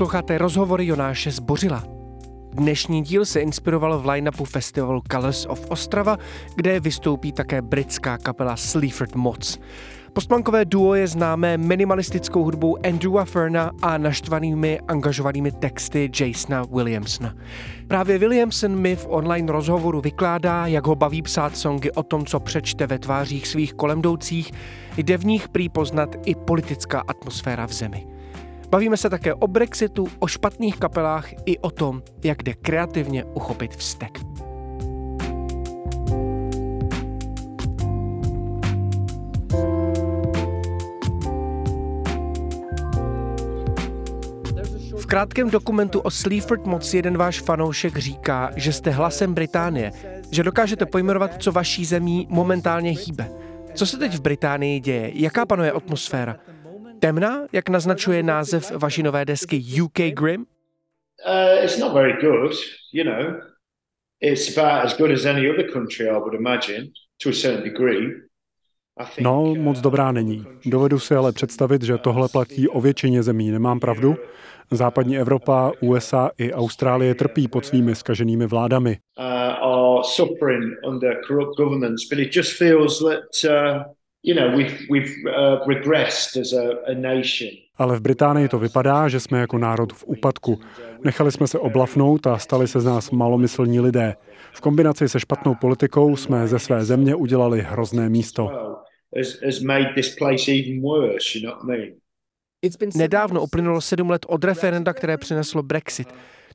Posloucháte rozhovory Jonáše Zbořila. Dnešní díl se inspiroval v line-upu festivalu Colors of Ostrava, kde vystoupí také britská kapela Sleaford Mods. Postmankové duo je známé minimalistickou hudbou Andrewa Ferna a naštvanými angažovanými texty Jasona Williamsona. Právě Williamson mi v online rozhovoru vykládá, jak ho baví psát songy o tom, co přečte ve tvářích svých kolemdoucích, jde v nich prý poznat i politická atmosféra v zemi. Bavíme se také o Brexitu, o špatných kapelách i o tom, jak jde kreativně uchopit vztek. V krátkém dokumentu o Sleaford Moc jeden váš fanoušek říká, že jste hlasem Británie, že dokážete pojmenovat, co vaší zemí momentálně hýbe. Co se teď v Británii děje? Jaká panuje atmosféra? Temná, jak naznačuje název vaší nové desky UK Grim? Uh, it's not very good, you know. It's about as good as any other country, I would imagine, to a certain degree. No, uh, moc dobrá není. Dovedu si ale představit, že tohle platí o většině zemí. Nemám pravdu? Západní Evropa, USA i Austrálie trpí pod svými skaženými vládami. Uh, you know, we've, we've uh, regressed as a, a nation. Ale v Británii to vypadá, že jsme jako národ v úpadku. Nechali jsme se oblafnout a stali se z nás malomyslní lidé. V kombinaci se špatnou politikou jsme ze své země udělali hrozné místo. Nedávno uplynulo sedm let od referenda, které přineslo Brexit.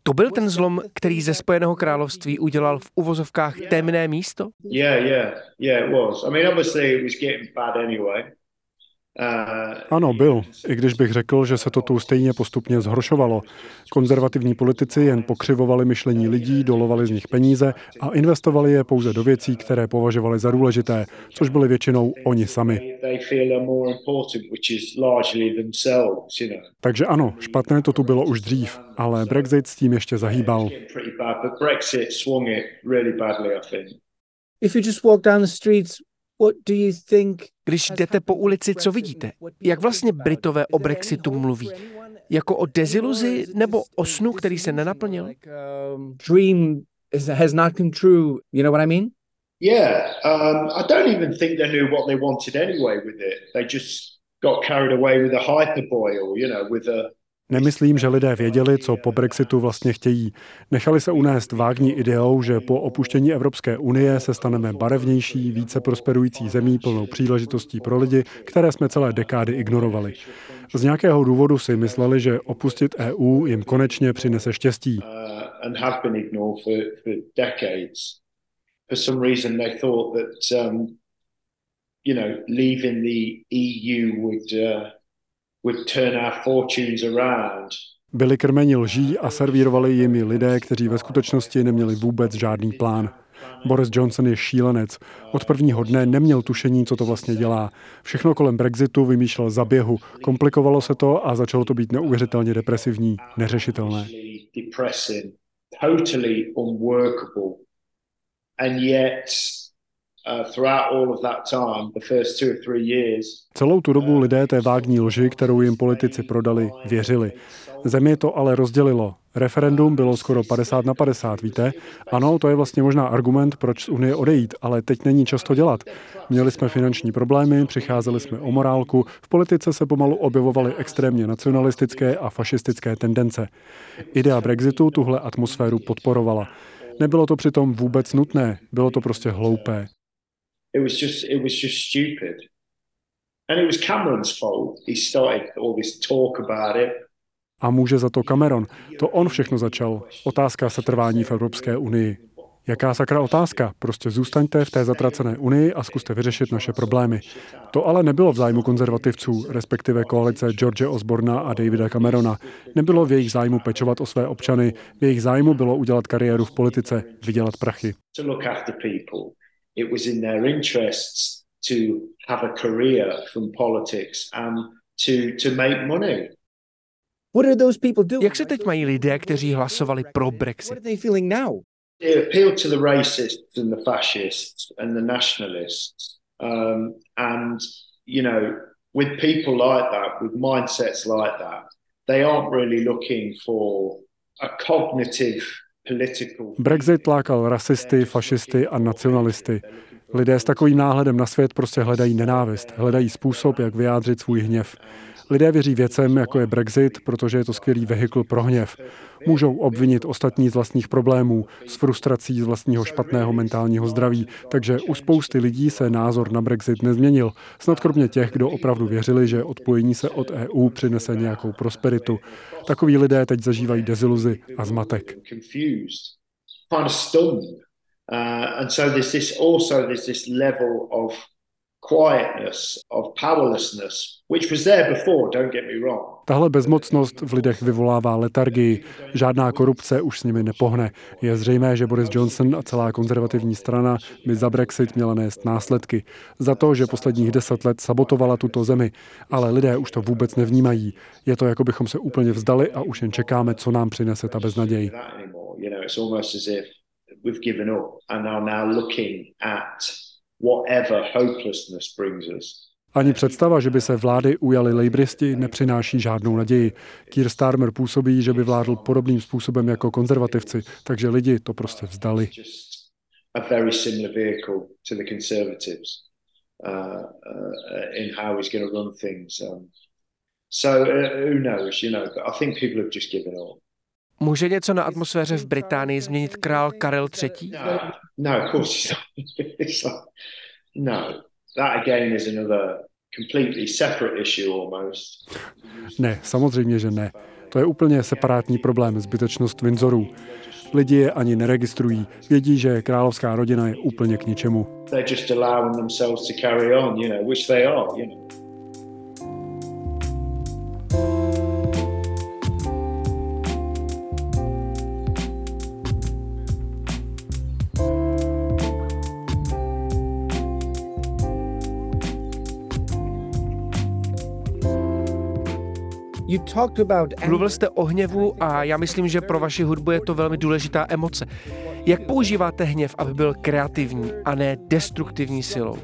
To byl ten zlom, který ze Spojeného království udělal v uvozovkách temné místo? Yeah, yeah, yeah, it was. I mean, obviously it was getting bad anyway. Ano, byl, i když bych řekl, že se to tu stejně postupně zhoršovalo. Konzervativní politici jen pokřivovali myšlení lidí, dolovali z nich peníze a investovali je pouze do věcí, které považovali za důležité, což byli většinou oni sami. Takže ano, špatné to tu bylo už dřív, ale Brexit s tím ještě zahýbal. If you just walk down the streets když jdete po ulici, co vidíte? Jak vlastně Britové o Brexitu mluví? Jako o deziluzi nebo o snu, který se nenaplnil? Dream has not come true, you know what I mean? Yeah, um, I don't even think they knew what they wanted anyway with it. They just got carried away with a hyperboy or, you know, with a Nemyslím, že lidé věděli, co po Brexitu vlastně chtějí. Nechali se unést vágní ideou, že po opuštění Evropské unie se staneme barevnější, více prosperující zemí plnou příležitostí pro lidi, které jsme celé dekády ignorovali. Z nějakého důvodu si mysleli, že opustit EU jim konečně přinese štěstí. Uh, Byli krmeni lží a servírovali jimi lidé, kteří ve skutečnosti neměli vůbec žádný plán. Boris Johnson je šílenec. Od prvního dne neměl tušení, co to vlastně dělá. Všechno kolem Brexitu vymýšlel za běhu. Komplikovalo se to a začalo to být neuvěřitelně depresivní, neřešitelné. And yet Celou tu dobu lidé té vágní lži, kterou jim politici prodali, věřili. Zemi to ale rozdělilo. Referendum bylo skoro 50 na 50, víte? Ano, to je vlastně možná argument, proč z Unie odejít, ale teď není čas to dělat. Měli jsme finanční problémy, přicházeli jsme o morálku, v politice se pomalu objevovaly extrémně nacionalistické a fašistické tendence. Idea Brexitu tuhle atmosféru podporovala. Nebylo to přitom vůbec nutné, bylo to prostě hloupé. It was just it was just stupid. And it was Cameron's fault. He started all this talk about it. A může za to Cameron. To on všechno začal. Otázka setrvání v Evropské unii. Jaká sakra otázka? Prostě zůstaňte v té zatracené unii a zkuste vyřešit naše problémy. To ale nebylo v zájmu konzervativců, respektive koalice George Osborna a Davida Camerona. Nebylo v jejich zájmu pečovat o své občany, v jejich zájmu bylo udělat kariéru v politice, vydělat prachy. It was in their interests to have a career from politics and to, to make money. What are those people doing? Jak se teď mají lidé, kteří hlasovali pro Brexit? What are they feeling now? It appealed to the racists and the fascists and the nationalists. Um, and, you know, with people like that, with mindsets like that, they aren't really looking for a cognitive political... Brexit lákal rasisty, fašisty a nacionalisty. Lidé s takovým náhledem na svět prostě hledají nenávist, hledají způsob, jak vyjádřit svůj hněv. Lidé věří věcem, jako je Brexit, protože je to skvělý vehikl pro hněv. Můžou obvinit ostatní z vlastních problémů, z frustrací z vlastního špatného mentálního zdraví, takže u spousty lidí se názor na Brexit nezměnil. Snad kromě těch, kdo opravdu věřili, že odpojení se od EU přinese nějakou prosperitu. Takoví lidé teď zažívají deziluzi a zmatek. Uh, and so there's this also there's this level of quietness, of powerlessness, which was there before, don't get me wrong. Tahle bezmocnost v lidech vyvolává letargii. Žádná korupce už s nimi nepohne. Je zřejmé, že Boris Johnson a celá konzervativní strana by za Brexit měla nést následky. Za to, že posledních deset let sabotovala tuto zemi. Ale lidé už to vůbec nevnímají. Je to, jako bychom se úplně vzdali a už jen čekáme, co nám přinese ta beznaděj. We've given up and are now looking at whatever hopelessness brings us. Ani představa, že by se vlády ujali lejbristi, nepřináší žádnou naději. Keir Starmer působí, že by vládl podobným způsobem jako konzervativci, takže lidi to prostě vzdali. Uh, uh. Um, so uh, who knows, you know, but I think people have just given up. Může něco na atmosféře v Británii změnit král Karel III? No, no of course no, that again is another completely separate issue almost. Ne, samozřejmě, že ne. To je úplně separátní problém, zbytečnost Windsorů. Lidi je ani neregistrují. Vědí, že královská rodina je úplně k ničemu. They're just allowing themselves to carry on, you know, which they are, you know. Mluvil jste o hněvu a já myslím, že pro vaši hudbu je to velmi důležitá emoce. Jak používáte hněv, aby byl kreativní a ne destruktivní silou?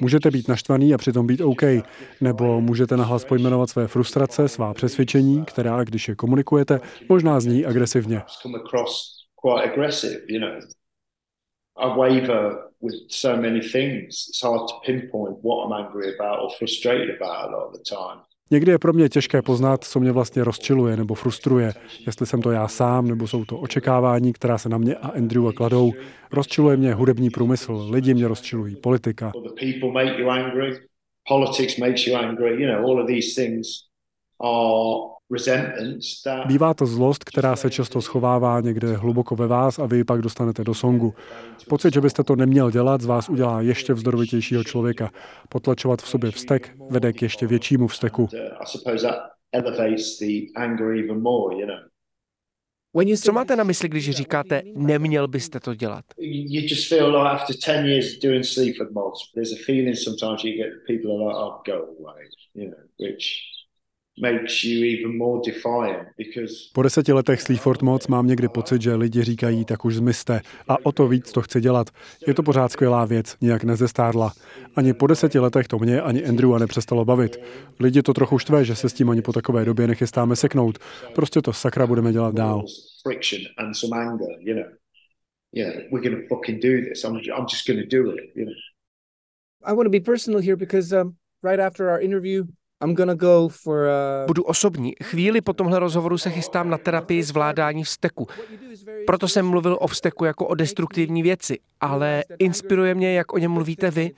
Můžete být naštvaný a přitom být OK, nebo můžete nahlas pojmenovat své frustrace, svá přesvědčení, která, když je komunikujete, možná zní agresivně. I waver with so many things. It's hard to pinpoint what I'm angry about or frustrated about a lot of the time. Někdy je pro mě těžké poznat, co mě vlastně rozčiluje nebo frustruje, jestli jsem to já sám, nebo jsou to očekávání, která se na mě a Andrewa kladou. Rozčiluje mě hudební průmysl, lidi mě rozčilují, politika. Politics makes you angry, you know, all of these things are Bývá to zlost, která se často schovává někde hluboko ve vás a vy pak dostanete do songu. Pocit, že byste to neměl dělat, z vás udělá ještě vzdorovitějšího člověka. Potlačovat v sobě vztek vede k ještě většímu vzteku. Co máte na mysli, když říkáte, neměl byste to dělat? Po deseti letech Sleaford moc mám někdy pocit, že lidi říkají, tak už zmizte a o to víc to chci dělat. Je to pořád skvělá věc, nijak nezestárla. Ani po deseti letech to mě ani Andrewa nepřestalo bavit. Lidi to trochu štve, že se s tím ani po takové době nechystáme seknout. Prostě to sakra budeme dělat dál. I want to be personal here because um, right after our interview, I'm gonna go for a... Budu osobní. Chvíli po tomhle rozhovoru se chystám na terapii zvládání vzteku. Proto jsem mluvil o vzteku jako o destruktivní věci, ale inspiruje mě, jak o něm mluvíte vy.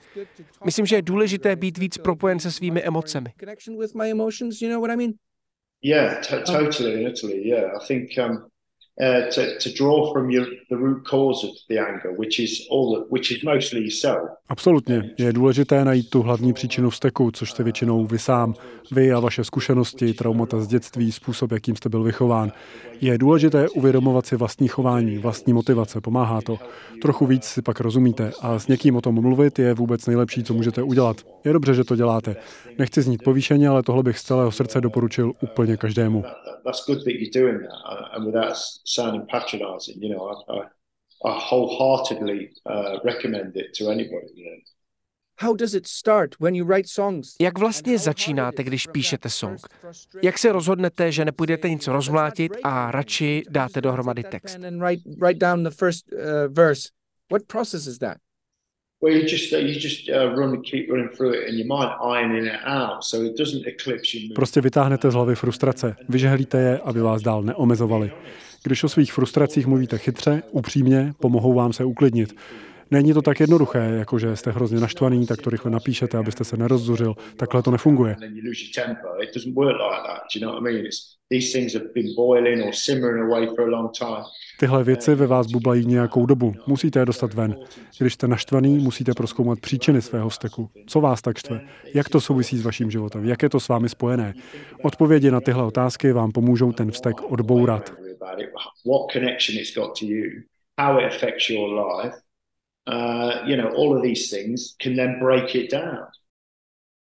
Myslím, že je důležité být víc propojen se svými emocemi. Yeah, totally in Italy. Yeah, I think um, uh, to, to draw from your, the root cause of the anger, which is all that, which is mostly yourself. Absolutně. Je důležité najít tu hlavní příčinu vzteku, což jste většinou vy sám, vy a vaše zkušenosti, traumata z dětství, způsob, jakým jste byl vychován. Je důležité uvědomovat si vlastní chování, vlastní motivace, pomáhá to. Trochu víc si pak rozumíte a s někým o tom mluvit je vůbec nejlepší, co můžete udělat. Je dobře, že to děláte. Nechci znít povýšeně, ale tohle bych z celého srdce doporučil úplně každému. That's good that you're doing that, and without sounding patronising, you know, I, I, wholeheartedly uh, recommend it to anybody. You know. How does it start when you write songs? Jak vlastně začínáte, když píšete song? Jak se rozhodnete, že nepůjdete nic rozmlátit a radši dáte dohromady text? And write write down the first uh, verse. What process is that? Well, you just you just uh, run, keep running through it, and your mind ironing it out, so it doesn't eclipse mood. Prostě vytáhnete z hlavy frustrace, vyžehlíte je, aby vás dál neomezovali. Když o svých frustracích mluvíte chytře, upřímně, pomohou vám se uklidnit. Není to tak jednoduché, jako že jste hrozně naštvaný, tak to rychle napíšete, abyste se nerozzuřil. Takhle to nefunguje. Tyhle věci ve vás bublají nějakou dobu. Musíte je dostat ven. Když jste naštvaný, musíte proskoumat příčiny svého vzteku. Co vás tak štve? Jak to souvisí s vaším životem? Jak je to s vámi spojené? Odpovědi na tyhle otázky vám pomůžou ten vztek odbourat. About it, what connection it's got to you, how it affects your life. Uh, you know, all of these things can then break it down.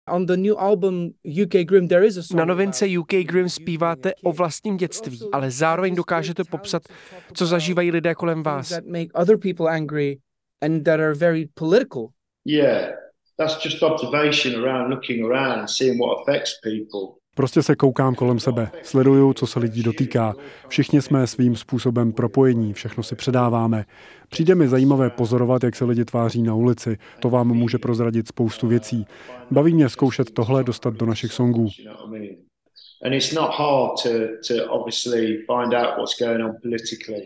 On the new album UK Grim there is a song Na novince UK Grim zpíváte o vlastním dětství, ale zároveň dokážete popsat, co zažívají lidé kolem vás. that make other people angry and that are very political. Yeah, that's just observation around, looking around and seeing what affects people. Prostě se koukám kolem sebe, sleduju, co se lidí dotýká. Všichni jsme svým způsobem propojení, všechno si předáváme. Přijde mi zajímavé pozorovat, jak se lidi tváří na ulici. To vám může prozradit spoustu věcí. Baví mě zkoušet tohle dostat do našich songů.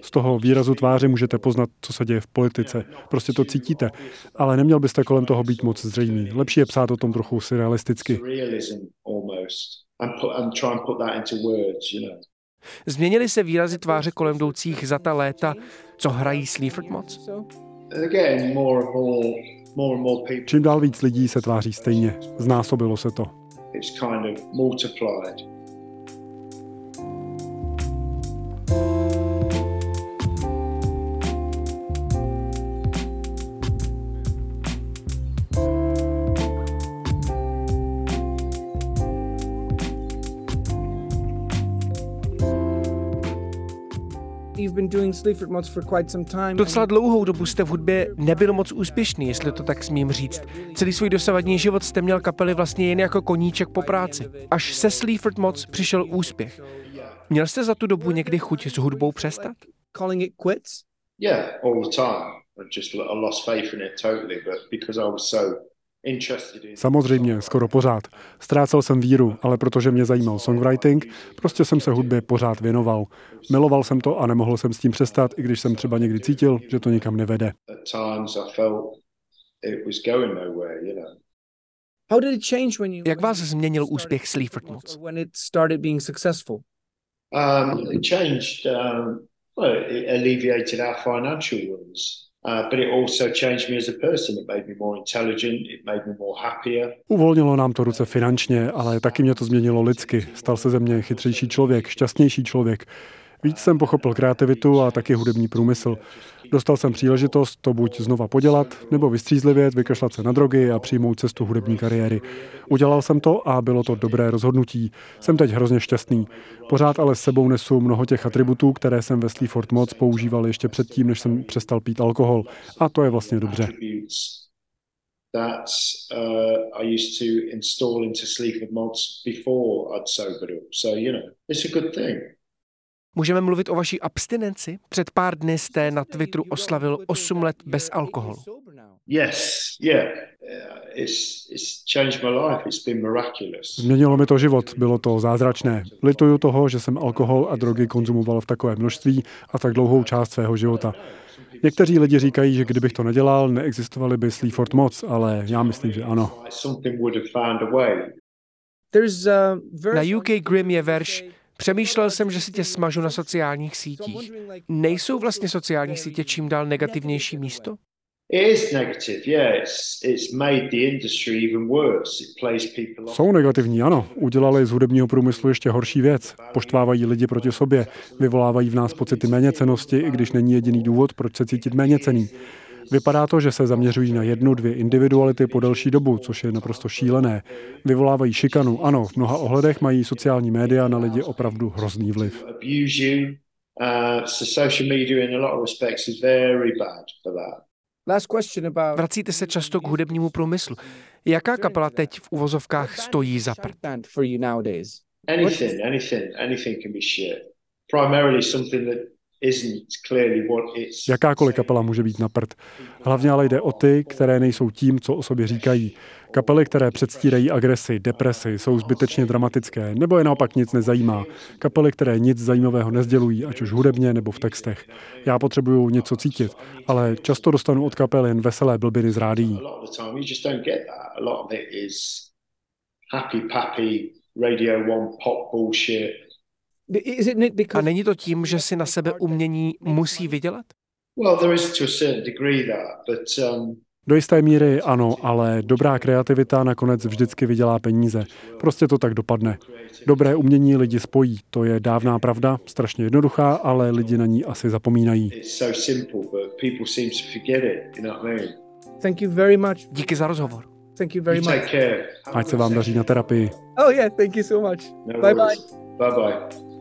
Z toho výrazu tváře můžete poznat, co se děje v politice. Prostě to cítíte. Ale neměl byste kolem toho být moc zřejmý. Lepší je psát o tom trochu surrealisticky. And put and try and put that into words, you know. Změnily se výrazy tváře kolem jdoucích za ta léta, co hrají Sleaford moc? So Again, more and more more and more people Čím dál víc lidí se tváří stejně. Znásobilo se to. it's kind of multiplied. Docela dlouhou dobu jste v hudbě nebyl moc úspěšný, jestli to tak smím říct. Celý svůj dosavadní život jste měl kapely vlastně jen jako koníček po práci. Až se Sleaford moc přišel úspěch. Měl jste za tu dobu někdy chuť s hudbou přestat? calling it quits. Yeah, all the time. I just I lost faith in it totally, but because I was so Samozřejmě, skoro pořád. Ztrácel jsem víru, ale protože mě zajímal songwriting, prostě jsem se hudbě pořád věnoval. Miloval jsem to a nemohl jsem s tím přestat, i když jsem třeba někdy cítil, že to nikam nevede. Jak vás změnil úspěch Sleaford Mods, Mods? or When it started being successful. Um, it changed. Um, well, it alleviated our financial woes, Uvolnilo nám to ruce finančně, ale taky mě to změnilo lidsky. Stal se ze mě chytřejší člověk, šťastnější člověk. Víc jsem pochopil kreativitu a taky hudební průmysl. Dostal jsem příležitost to buď znova podělat, nebo vystřízlivět, vykašlat se na drogy a přijmout cestu hudební kariéry. Udělal jsem to a bylo to dobré rozhodnutí. Jsem teď hrozně šťastný. Pořád ale s sebou nesu mnoho těch atributů, které jsem ve Sleaford moc používal ještě předtím, než jsem přestal pít alkohol. A to je vlastně dobře. Uh, I used to. Můžeme mluvit o vaší abstinenci? Před pár dny jste na Twitteru oslavil 8 let bez alkoholu. Yes, yeah. Uh, it's it's changed my life. It's been miraculous. Změnilo mi to život, bylo to zázračné. Lituju toho, že jsem alkohol a drogy konzumoval v takové množství a tak dlouhou část svého života. Někteří lidi říkají, že kdybych to nedělal, neexistovaly by Sleaford moc, ale já myslím, že ano. Uh, Na UK Grim je verš Přemýšlel jsem, že si tě smažu na sociálních sítích. Nejsou vlastně sociální sítě čím dál negativnější místo? It is negative, yeah. It's it's made the industry even worse. It plays people off. Jsou negativní, ano. Udělali z hudebního průmyslu ještě horší věc. Poštvávají lidi proti sobě, vyvolávají v nás pocity méněcenosti, i když není jediný důvod, proč se cítit méněcený. Vypadá to, že se zaměřují na jednu, dvě individuality po delší dobu, což je naprosto šílené. Vyvolávají šikanu. Ano, v mnoha ohledech mají sociální média na lidi opravdu hrozný vliv. Uh, Vracíte se často k hudebnímu průmyslu. Jaká kapela teď v uvozovkách stojí za prd? Anything, anything, anything can be shit. Primarily something that Jakákoliv kapela může být na prd. Hlavně ale jde o ty, které nejsou tím, co o sobě říkají. Kapely, které předstírají agresi, depresi, jsou zbytečně dramatické, nebo je naopak nic nezajímá. Kapely, které nic zajímavého nezdělují, ať už hudebně nebo v textech. Já potřebuju něco cítit, ale často dostanu od kapel jen veselé blbiny z rádií. Happy pappy Radio One pop bullshit. Is it A není to tím, že si na sebe umění musí vydělat? Well, there is to a certain degree that, but um, Do jisté míry ano, ale dobrá kreativita nakonec vždycky vydělá peníze. Prostě to tak dopadne. Dobré umění lidi spojí, to je dávná pravda, strašně jednoduchá, ale lidi na ní asi zapomínají. it's so simple, but people seem to forget it. You know what I mean? thank you very much. Díky za rozhovor. Thank you very much. take care. Ať se vám daří na terapii. Oh yeah, thank you so much. No bye bye. Bye bye.